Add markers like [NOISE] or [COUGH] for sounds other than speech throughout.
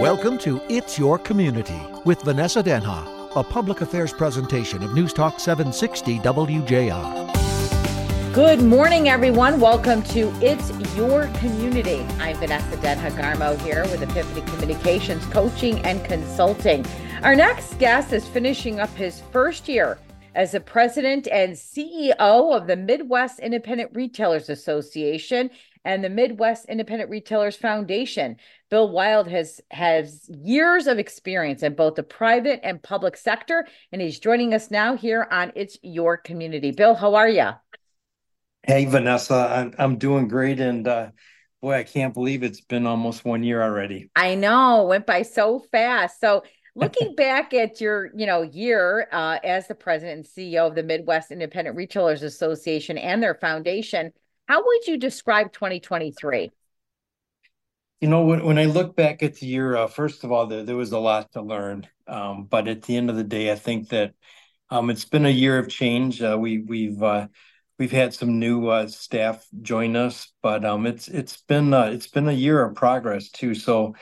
Welcome to It's Your Community with Vanessa Denha, a public affairs presentation of News Talk 760 WJR. Good morning, everyone. Welcome to It's Your Community. I'm Vanessa Denha Garmo here with Epiphany Communications Coaching and Consulting. Our next guest is finishing up his first year as the president and CEO of the Midwest Independent Retailers Association and the Midwest Independent Retailers Foundation. Bill Wild has has years of experience in both the private and public sector, and he's joining us now here on It's Your Community. Bill, how are you? Hey, Vanessa, I'm I'm doing great, and uh, boy, I can't believe it's been almost one year already. I know, went by so fast. So looking [LAUGHS] back at your you know year uh, as the president and ceo of the midwest independent retailers association and their foundation how would you describe 2023 you know when, when i look back at the year uh, first of all there, there was a lot to learn. Um, but at the end of the day i think that um, it's been a year of change. Uh, we we've uh, we've had some new uh, staff join us but um, it's it's been uh, it's been a year of progress too. So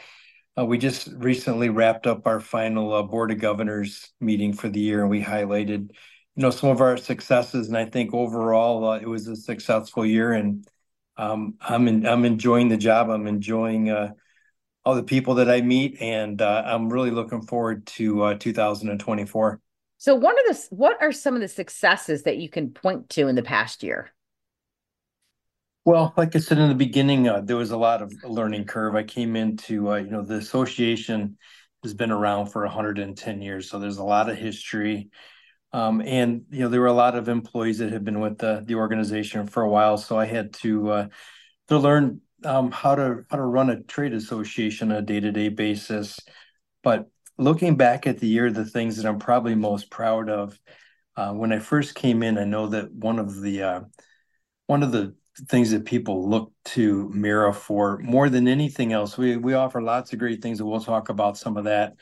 uh, we just recently wrapped up our final board of governors meeting for the year, and we highlighted, you know, some of our successes. And I think overall, uh, it was a successful year. And um, I'm in, I'm enjoying the job. I'm enjoying uh, all the people that I meet, and uh, I'm really looking forward to uh, 2024. So, one of the what are some of the successes that you can point to in the past year? Well, like I said in the beginning, uh, there was a lot of learning curve. I came into, uh, you know, the association has been around for 110 years, so there's a lot of history. Um, and you know, there were a lot of employees that had been with the the organization for a while, so I had to uh, to learn um, how to how to run a trade association on a day to day basis. But looking back at the year, the things that I'm probably most proud of, uh, when I first came in, I know that one of the uh, one of the things that people look to Mira for more than anything else. We we offer lots of great things, and we'll talk about some of that.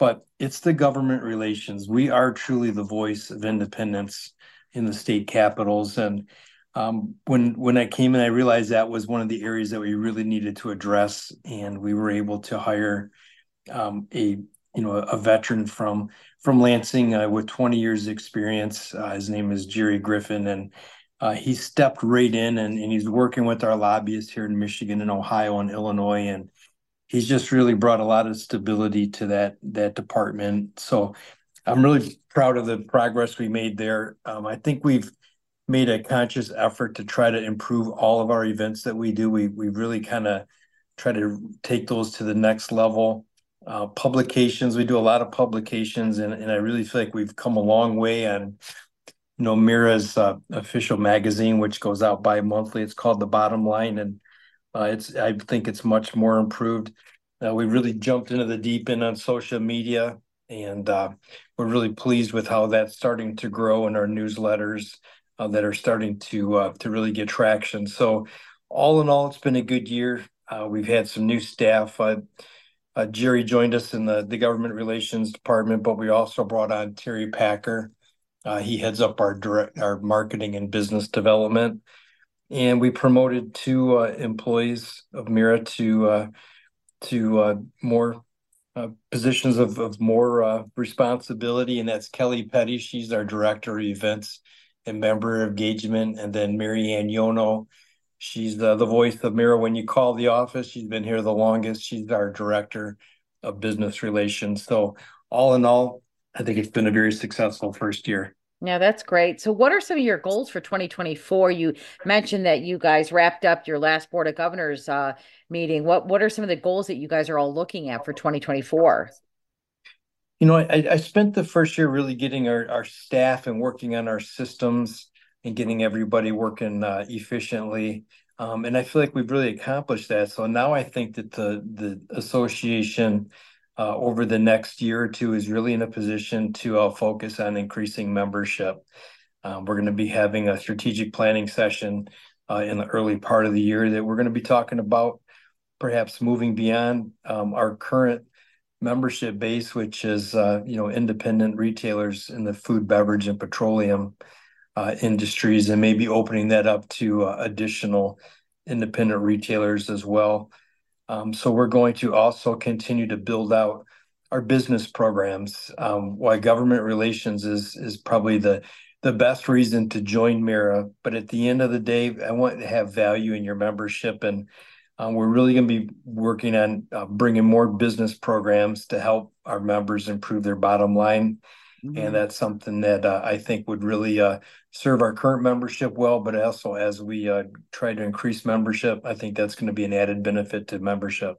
But it's the government relations. We are truly the voice of independents in the state capitals. And um, when when I came in, I realized that was one of the areas that we really needed to address, and we were able to hire um, a you know a veteran from from Lansing uh, with 20 years experience. Uh, his name is Jerry Griffin, and uh, he stepped right in and, and he's working with our lobbyists here in Michigan and Ohio and Illinois. And he's just really brought a lot of stability to that that department. So I'm really proud of the progress we made there. Um, I think we've made a conscious effort to try to improve all of our events that we do. We we really kind of try to take those to the next level. Uh, publications, we do a lot of publications, and, and I really feel like we've come a long way on you know Mira's uh, official magazine, which goes out bi-monthly. It's called The Bottom Line, and uh, it's I think it's much more improved. Uh, we really jumped into the deep end on social media, and uh, we're really pleased with how that's starting to grow in our newsletters uh, that are starting to uh, to really get traction. So, all in all, it's been a good year. we've had some new staff. Jerry joined us in the, the government relations department, but we also brought on Terry Packer, uh, he heads up our direct our marketing and business development, and we promoted two uh, employees of Mira to uh, to uh, more uh, positions of of more uh, responsibility, and that's Kelly Petty. She's our director of events and member engagement, and then Marianne Yono. She's the, the voice of Mira when you call the office. She's been here the longest. She's our director of business relations. So all in all, I think it's been a very successful first year. Yeah, that's great. So, what are some of your goals for 2024? You mentioned that you guys wrapped up your last Board of Governors uh, meeting. What What are some of the goals that you guys are all looking at for 2024? You know, I, I spent the first year really getting our, our staff and working on our systems and getting everybody working uh, efficiently. Um, and I feel like we've really accomplished that. So now I think that the the association over the next year or two is really in a position to uh, focus on increasing membership. Um, we're going to be having a strategic planning session uh, in the early part of the year that we're going to be talking about perhaps moving beyond um, our current membership base, which is uh, you know independent retailers in the food, beverage, and petroleum uh, industries, and maybe opening that up to uh, additional independent retailers as well. Um, so we're going to also continue to build out our business programs. Um, why government relations is probably the the best reason to join Mira. But at the end of the day, I want to have value in your membership, and um, we're really going to be working on uh, bringing more business programs to help our members improve their bottom line. Mm-hmm. And that's something that uh, I think would really uh, serve our current membership well, but also as we uh, try to increase membership, I think that's going to be an added benefit to membership.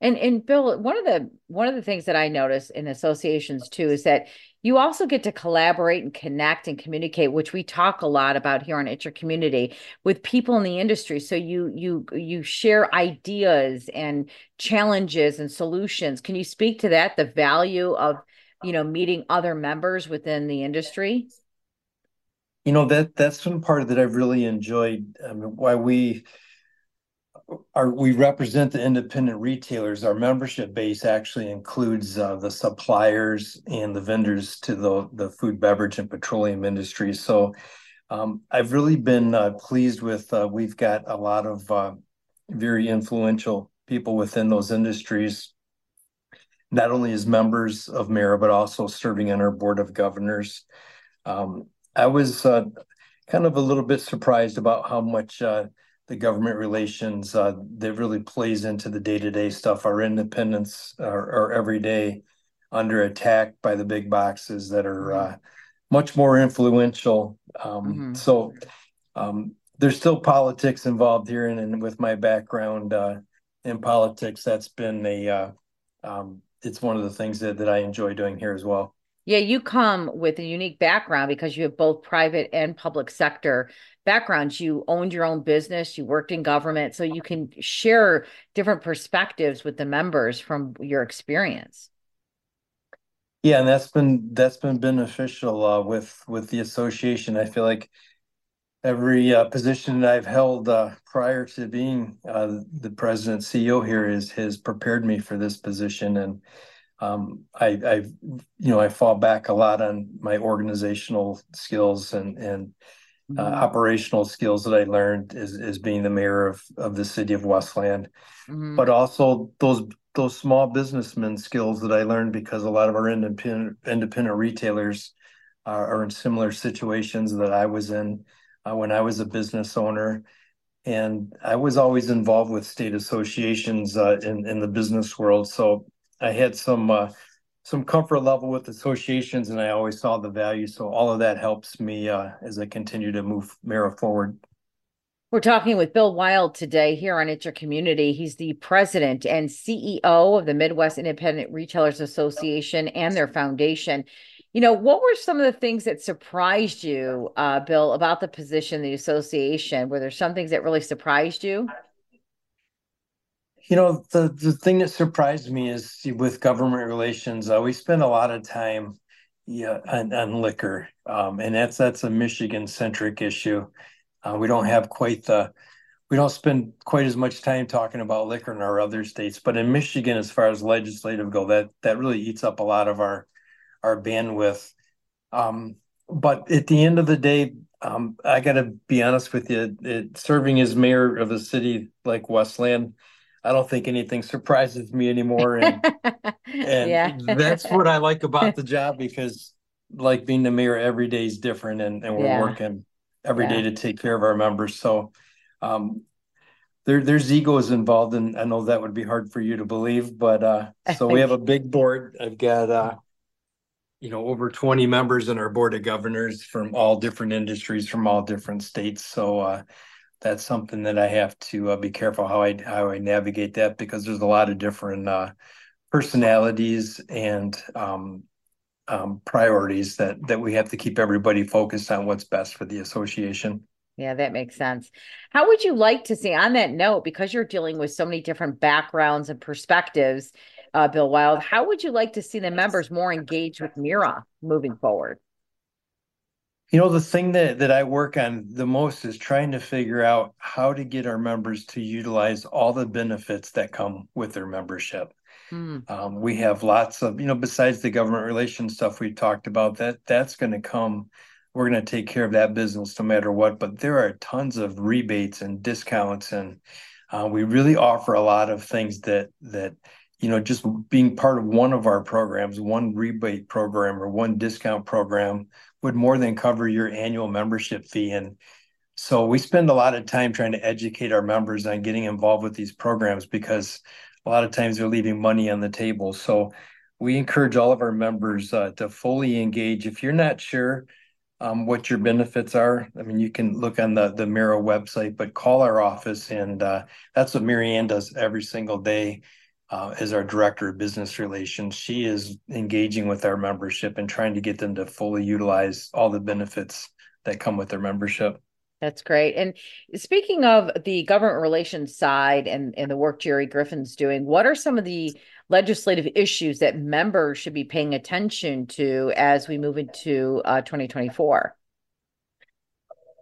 And and Bill, one of the one of the things that I notice in associations too is that you also get to collaborate and connect and communicate, which we talk a lot about here on Your Community with people in the industry. So you you you share ideas and challenges and solutions. Can you speak to that? The value of you know meeting other members within the industry. You know that that's one part that I've really enjoyed. I mean, why we are we represent the independent retailers. Our membership base actually includes uh, the suppliers and the vendors to the the food, beverage, and petroleum industries. So um, I've really been uh, pleased with. Uh, we've got a lot of uh, very influential people within those industries, not only as members of Mira, but also serving on our board of governors. Um, I was uh, kind of a little bit surprised about how much uh, the government relations uh, that really plays into the day-to-day stuff. Our independents are, are every day under attack by the big boxes that are mm-hmm. uh, much more influential. Um, mm-hmm. So um, there's still politics involved here, and, and with my background uh, in politics, that's been a uh, um, it's one of the things that, that I enjoy doing here as well. Yeah, you come with a unique background because you have both private and public sector backgrounds. You owned your own business, you worked in government, so you can share different perspectives with the members from your experience. Yeah, and that's been that's been beneficial uh, with with the association. I feel like every uh, position that I've held uh, prior to being uh, the president CEO here is has prepared me for this position and um, I, I, you know, I fall back a lot on my organizational skills and and uh, mm-hmm. operational skills that I learned as, as being the mayor of of the city of Westland, mm-hmm. but also those those small businessman skills that I learned because a lot of our independent independent retailers are, are in similar situations that I was in uh, when I was a business owner. And I was always involved with state associations uh, in in the business world, so I had some uh, some comfort level with associations, and I always saw the value. So all of that helps me uh, as I continue to move Mira forward. We're talking with Bill Wild today here on It's Your Community. He's the president and CEO of the Midwest Independent Retailers Association and their foundation. You know, what were some of the things that surprised you, uh, Bill, about the position, the association? Were there some things that really surprised you? You know, the, the thing that surprised me is with government relations, uh, we spend a lot of time yeah, on, on liquor. Um, and that's that's a Michigan centric issue. Uh, we don't have quite the we don't spend quite as much time talking about liquor in our other states, but in Michigan, as far as legislative go, that that really eats up a lot of our our bandwidth. Um, but at the end of the day, um, I got to be honest with you. It, serving as mayor of a city like Westland, I don't think anything surprises me anymore. And, [LAUGHS] and yeah. that's what I like about the [LAUGHS] job because like being the mayor every day is different and, and we're yeah. working every yeah. day to take care of our members. So um, there there's egos involved and I know that would be hard for you to believe, but uh, so we have a [LAUGHS] big board. I've got uh, you know over 20 members in our board of governors from all different industries from all different states. So uh, that's something that I have to uh, be careful how I how I navigate that because there's a lot of different uh, personalities and um, um, priorities that that we have to keep everybody focused on what's best for the association. Yeah, that makes sense. How would you like to see on that note, because you're dealing with so many different backgrounds and perspectives, uh, Bill Wild, how would you like to see the members more engaged with Mira moving forward? You know, the thing that, that I work on the most is trying to figure out how to get our members to utilize all the benefits that come with their membership. Mm. Um, we have lots of, you know, besides the government relations stuff we talked about, that that's going to come. We're going to take care of that business no matter what. But there are tons of rebates and discounts and Uh, we really offer a lot of things that that you know just being part of one of our programs, one rebate program or one discount program would more than cover your annual membership fee. And so we spend a lot of time trying to educate our members on getting involved with these programs because a lot of times they're leaving money on the table. So we encourage all of our members uh, to fully engage. If you're not sure um, what your benefits are, I mean, you can look on the the Mira website, but call our office, and uh, that's what Marianne does every single day. Uh, as our director of business relations, she is engaging with our membership and trying to get them to fully utilize all the benefits that come with their membership. That's great. And speaking of the government relations side and, and the work Jerry Griffin's doing, what are some of the legislative issues that members should be paying attention to as we move into uh, 2024?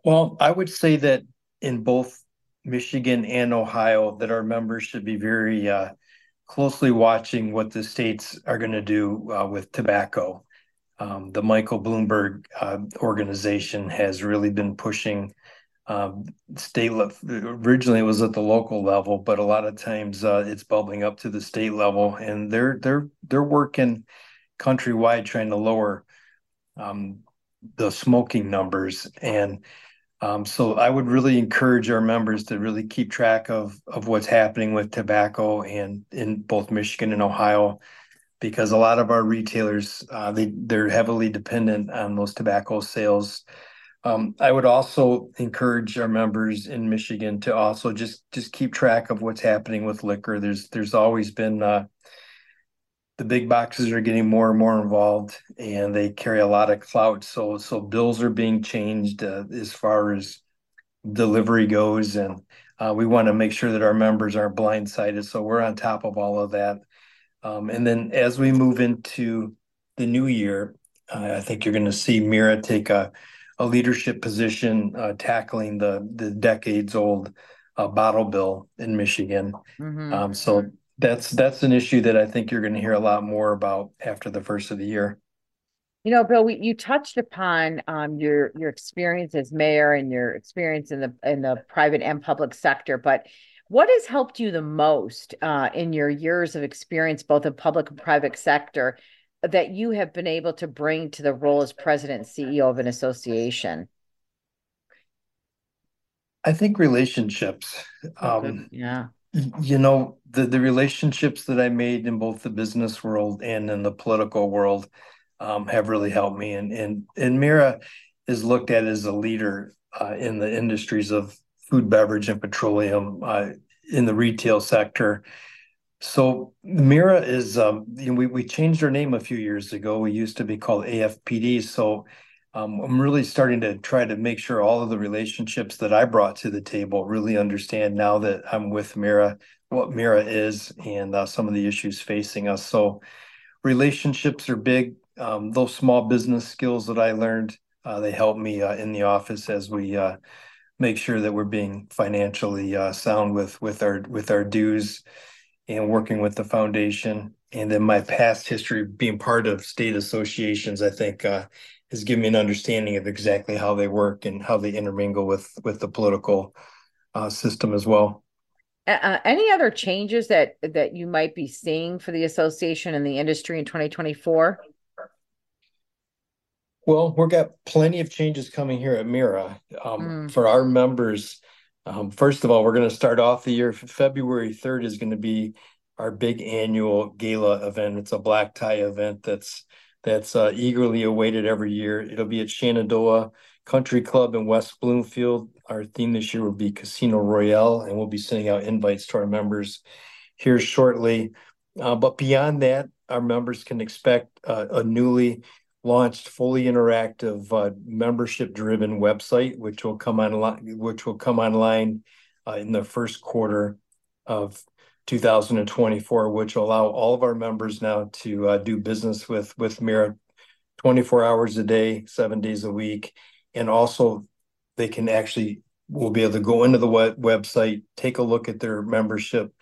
Well, I would say that in both Michigan and Ohio, that our members should be very uh, closely watching what the states are going to do uh, with tobacco. Um, the Michael Bloomberg uh, organization has really been pushing um, state originally it was at the local level, but a lot of times uh, it's bubbling up to the state level, and they're they're they're working countrywide trying to lower um, the smoking numbers. And um, so I would really encourage our members to really keep track of of what's happening with tobacco and in both Michigan and Ohio, because a lot of our retailers uh, they they're heavily dependent on those tobacco sales um, I would also encourage our members in Michigan to also just just keep track of what's happening with liquor. There's there's always been uh, the big boxes are getting more and more involved, and they carry a lot of clout. So so bills are being changed uh, as far as delivery goes, and uh, we want to make sure that our members aren't blindsided. So we're on top of all of that. Um, and then as we move into the new year, I think you're going to see Mira take a a leadership position uh, tackling the the decades old uh, bottle bill in Michigan. Mm-hmm. Um, so that's that's an issue that I think you're going to hear a lot more about after the first of the year. You know, Bill, we, you touched upon um, your your experience as mayor and your experience in the in the private and public sector, but what has helped you the most uh, in your years of experience, both in public and private sector, that you have been able to bring to the role as president and CEO of an association? I think relationships. Um, yeah. You know, the, the relationships that I made in both the business world and in the political world um, have really helped me. And, and, and Mira is looked at as a leader uh, in the industries of food, beverage, and petroleum uh, in the retail sector. So Mira is um, you know, we we changed our name a few years ago. We used to be called AFPD. So um, I'm really starting to try to make sure all of the relationships that I brought to the table really understand now that I'm with Mira what Mira is and uh, some of the issues facing us. So relationships are big. Um, those small business skills that I learned uh, they help me uh, in the office as we uh, make sure that we're being financially uh, sound with with our with our dues and working with the foundation and then my past history being part of state associations i think uh, has given me an understanding of exactly how they work and how they intermingle with with the political uh, system as well uh, any other changes that that you might be seeing for the association and the industry in 2024 well we've got plenty of changes coming here at mira um, mm. for our members um, first of all, we're going to start off the year. February 3rd is going to be our big annual gala event. It's a black tie event that's that's uh, eagerly awaited every year. It'll be at Shenandoah Country Club in West Bloomfield. Our theme this year will be Casino Royale, and we'll be sending out invites to our members here shortly. Uh, but beyond that, our members can expect uh, a newly launched fully interactive uh, membership driven website which will come online which will come online uh, in the first quarter of 2024 which will allow all of our members now to uh, do business with with Mira 24 hours a day 7 days a week and also they can actually will be able to go into the web- website take a look at their membership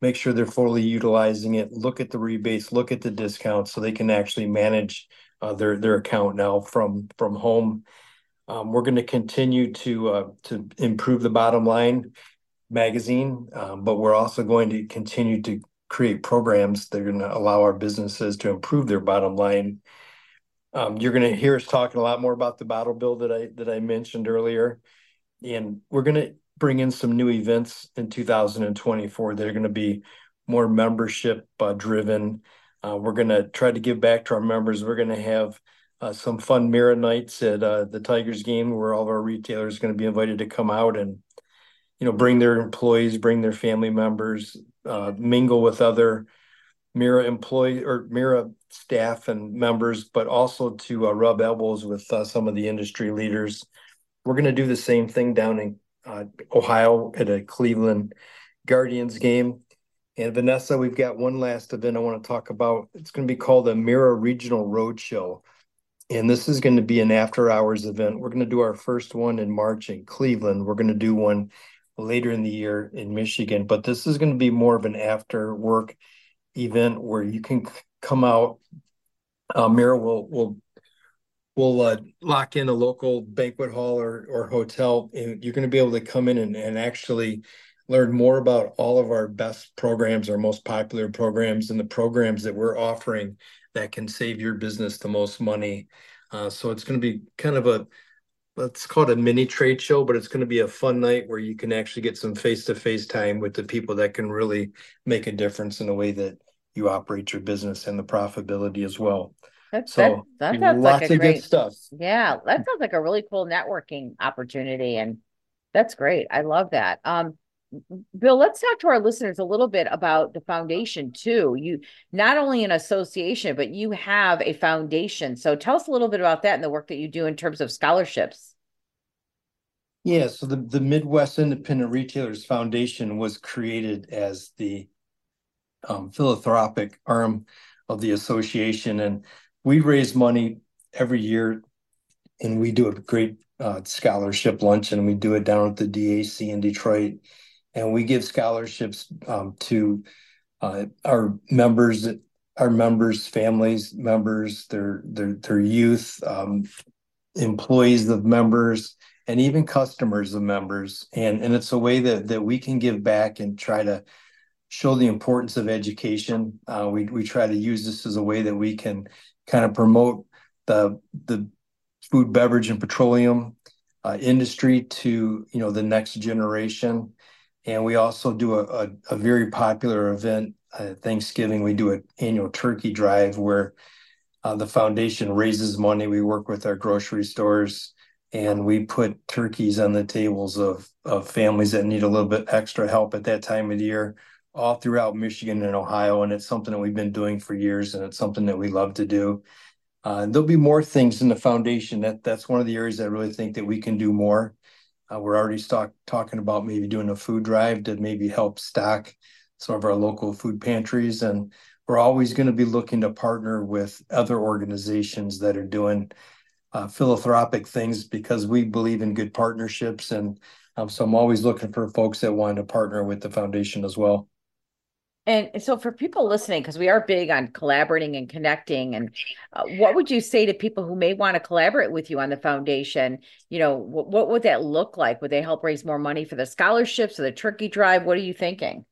make sure they're fully utilizing it look at the rebates look at the discounts so they can actually manage uh, their their account now from from home. Um, we're going to continue to uh, to improve the bottom line. Magazine, um, but we're also going to continue to create programs that are going to allow our businesses to improve their bottom line. Um, you're going to hear us talking a lot more about the bottle bill that I that I mentioned earlier, and we're going to bring in some new events in 2024 that are going to be more membership uh, driven. Uh, we're going to try to give back to our members. We're going to have uh, some fun Mira nights at uh, the Tigers game where all of our retailers are going to be invited to come out and you know bring their employees, bring their family members, uh, mingle with other Mira employee or Mira staff and members, but also to uh, rub elbows with uh, some of the industry leaders. We're going to do the same thing down in uh, Ohio at a Cleveland Guardians game. And Vanessa, we've got one last event I want to talk about. It's going to be called the Mira Regional Roadshow. And this is going to be an after hours event. We're going to do our first one in March in Cleveland. We're going to do one later in the year in Michigan, but this is going to be more of an after work event where you can come out. Uh, Mira will will will uh, lock in a local banquet hall or or hotel, and you're going to be able to come in and, and actually learn more about all of our best programs, our most popular programs, and the programs that we're offering that can save your business the most money. Uh, so it's going to be kind of a let's call it a mini trade show, but it's going to be a fun night where you can actually get some face to face time with the people that can really make a difference in the way that you operate your business and the profitability as well. That's, so that, that sounds lots like a of great, good stuff. Yeah, that sounds like a really cool networking opportunity, and that's great. I love that. Um, Bill, let's talk to our listeners a little bit about the foundation too. You not only an association, but you have a foundation. So tell us a little bit about that and the work that you do in terms of scholarships. Yeah, so the, the Midwest Independent Retailers Foundation was created as the um, philanthropic arm of the association, and we raise money every year, and we do a great uh, scholarship luncheon. We do it down at the DAC in Detroit and we give scholarships um, to uh, our members, our members' families, members, their their their youth, um, employees of members, and even customers of members. And and it's a way that that we can give back and try to show the importance of education. Uh, we we try to use this as a way that we can kind of promote the the food, beverage, and petroleum uh, industry to you know the next generation and we also do a, a, a very popular event, uh, Thanksgiving. We do an annual turkey drive where uh, the foundation raises money. We work with our grocery stores and we put turkeys on the tables of, of families that need a little bit extra help at that time of the year all throughout Michigan and Ohio. And it's something that we've been doing for years and it's something that we love to do. Uh, there'll be more things in the foundation. That that's one of the areas I really think that we can do more. Uh, we're already stock, talking about maybe doing a food drive to maybe help stock some of our local food pantries. And we're always going to be looking to partner with other organizations that are doing uh, philanthropic things because we believe in good partnerships. And um, so I'm always looking for folks that want to partner with the foundation as well. And so, for people listening, because we are big on collaborating and connecting, and uh, what would you say to people who may want to collaborate with you on the foundation? You know, what, what would that look like? Would they help raise more money for the scholarships or the turkey drive? What are you thinking?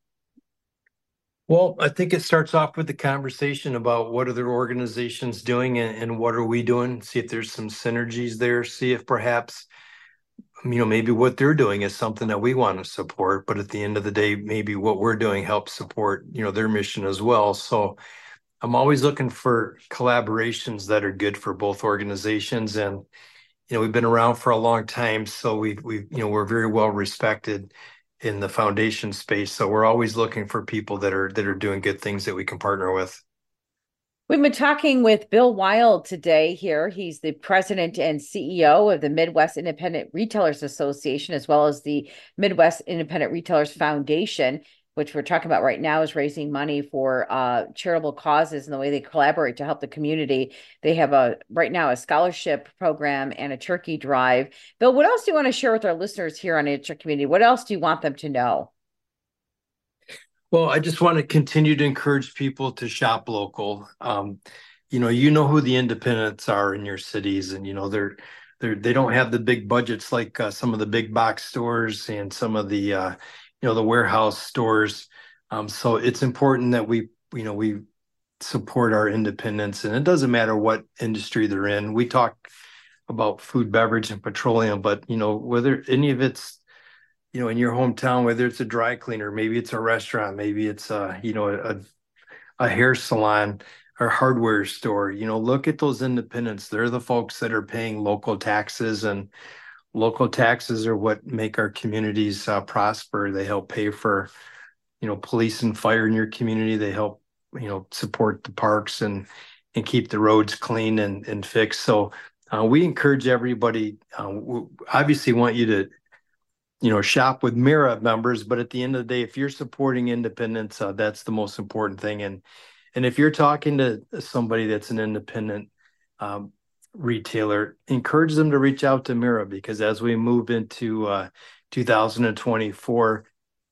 Well, I think it starts off with the conversation about what are their organizations doing and, and what are we doing. See if there's some synergies there. See if perhaps you know maybe what they're doing is something that we want to support but at the end of the day maybe what we're doing helps support you know their mission as well. So i'm always looking for collaborations that are good for both organizations and you know we've been around for a long time so we've we you know we're very well respected in the foundation space. So we're always looking for people that are that are doing good things that we can partner with We've been talking with Bill Wild today here. He's the president and CEO of the Midwest Independent Retailers Association, as well as the Midwest Independent Retailers Foundation, which we're talking about right now is raising money for uh, charitable causes and the way they collaborate to help the community. They have a right now a scholarship program and a turkey drive. Bill, what else do you want to share with our listeners here on It's Your Community? What else do you want them to know? Well, I just want to continue to encourage people to shop local. Um, you know, you know who the independents are in your cities, and you know they're they're they don't have the big budgets like uh, some of the big box stores and some of the uh, you know the warehouse stores. Um, so it's important that we you know we support our independents, and it doesn't matter what industry they're in. We talk about food, beverage, and petroleum, but you know whether any of it's you know in your hometown, whether it's a dry cleaner, maybe it's a restaurant, maybe it's a you know a a hair salon or hardware store. You know, look at those independents. They're the folks that are paying local taxes, and local taxes are what make our communities uh, prosper. They help pay for, you know, police and fire in your community. They help, you know, support the parks and and keep the roads clean and and fixed. So uh, we encourage everybody. Uh, obviously, want you to you know shop with mira members but at the end of the day if you're supporting independents uh, that's the most important thing. And and if you're talking to somebody that's an independent um, retailer encourage them to reach out to mira because as we move into uh, 2024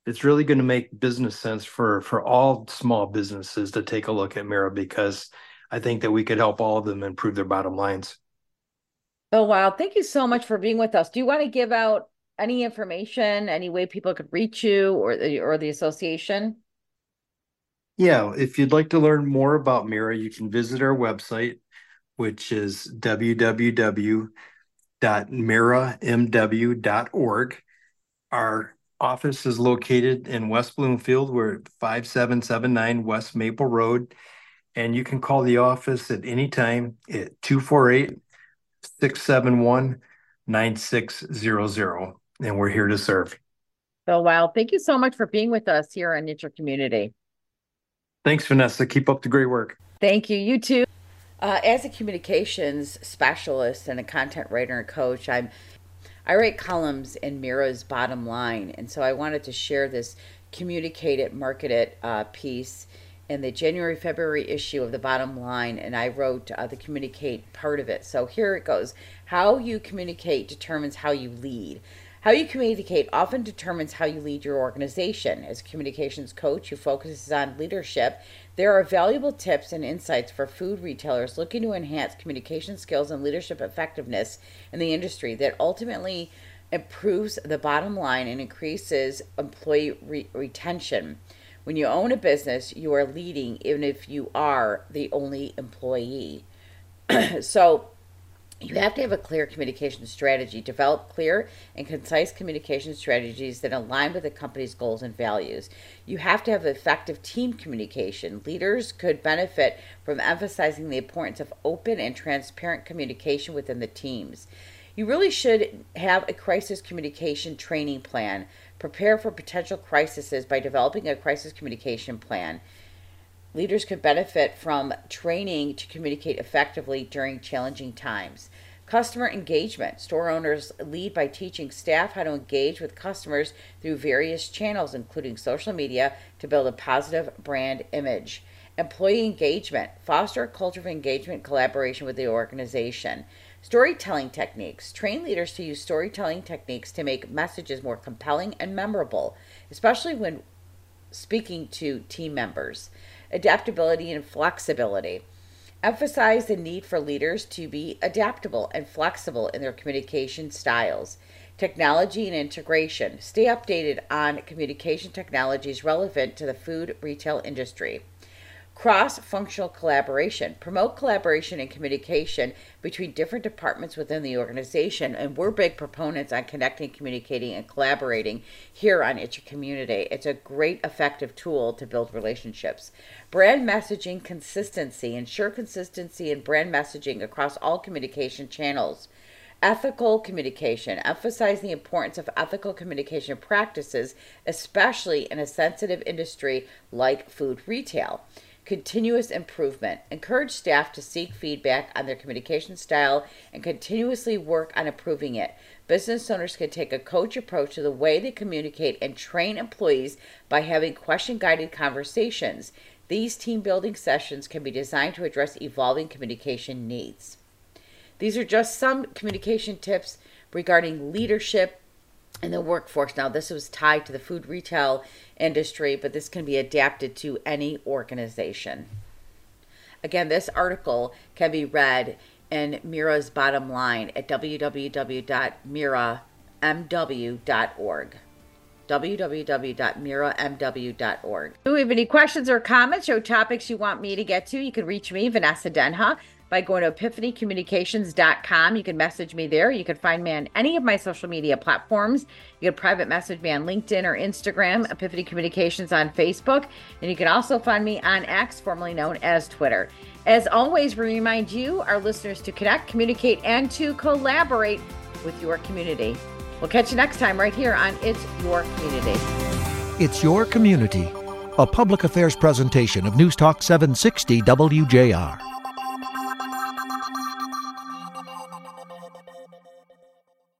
it's really going to make business sense for for all small businesses to take a look at mira because i think that we could help all of them improve their bottom lines. Oh wow. Thank you so much for being with us. Do you want to give out any information, any way people could reach you or the or the association? Yeah, if you'd like to learn more about Mira, you can visit our website, which is www.miramw.org. Our office is located in West Bloomfield. We're at 5779 West Maple Road. And you can call the office at any time at 248 671 9600 and we're here to serve. Oh, wow. Thank you so much for being with us here on Your Community. Thanks, Vanessa. Keep up the great work. Thank you. You too. Uh, as a communications specialist and a content writer and coach, I'm I write columns in Mira's bottom line, and so I wanted to share this communicate it, market it uh, piece in the January February issue of the bottom line, and I wrote uh, the communicate part of it. So here it goes: How you communicate determines how you lead. How you communicate often determines how you lead your organization. As a communications coach who focuses on leadership, there are valuable tips and insights for food retailers looking to enhance communication skills and leadership effectiveness in the industry that ultimately improves the bottom line and increases employee re- retention. When you own a business, you are leading even if you are the only employee. [CLEARS THROAT] so, you have to have a clear communication strategy. Develop clear and concise communication strategies that align with the company's goals and values. You have to have effective team communication. Leaders could benefit from emphasizing the importance of open and transparent communication within the teams. You really should have a crisis communication training plan. Prepare for potential crises by developing a crisis communication plan. Leaders could benefit from training to communicate effectively during challenging times. Customer engagement. Store owners lead by teaching staff how to engage with customers through various channels, including social media, to build a positive brand image. Employee engagement. Foster a culture of engagement collaboration with the organization. Storytelling techniques. Train leaders to use storytelling techniques to make messages more compelling and memorable, especially when speaking to team members adaptability, and flexibility. Emphasize the need for leaders to be adaptable and flexible in their communication styles. Technology and integration. Stay updated on communication technologies relevant to the food retail industry. Cross functional collaboration. Promote collaboration and communication between different departments within the organization. And we're big proponents on connecting, communicating, and collaborating here on It's Your Community. It's a great, effective tool to build relationships. Brand messaging consistency. Ensure consistency in brand messaging across all communication channels ethical communication. Emphasize the importance of ethical communication practices, especially in a sensitive industry like food retail. Continuous improvement. Encourage staff to seek feedback on their communication style and continuously work on improving it. Business owners can take a coach approach to the way they communicate and train employees by having question guided conversations. These team building sessions can be designed to address evolving communication needs. These are just some communication tips regarding leadership in the workforce. Now, this was tied to the food retail industry, but this can be adapted to any organization. Again, this article can be read in Mira's bottom line at www.miramw.org. www.miramw.org. If you have any questions or comments or topics you want me to get to, you can reach me, Vanessa Denha, by going to epiphanycommunications.com. You can message me there. You can find me on any of my social media platforms. You can private message me on LinkedIn or Instagram, Epiphany Communications on Facebook, and you can also find me on X, formerly known as Twitter. As always, we remind you, our listeners, to connect, communicate, and to collaborate with your community. We'll catch you next time right here on It's Your Community. It's Your Community, a public affairs presentation of News Talk 760 WJR.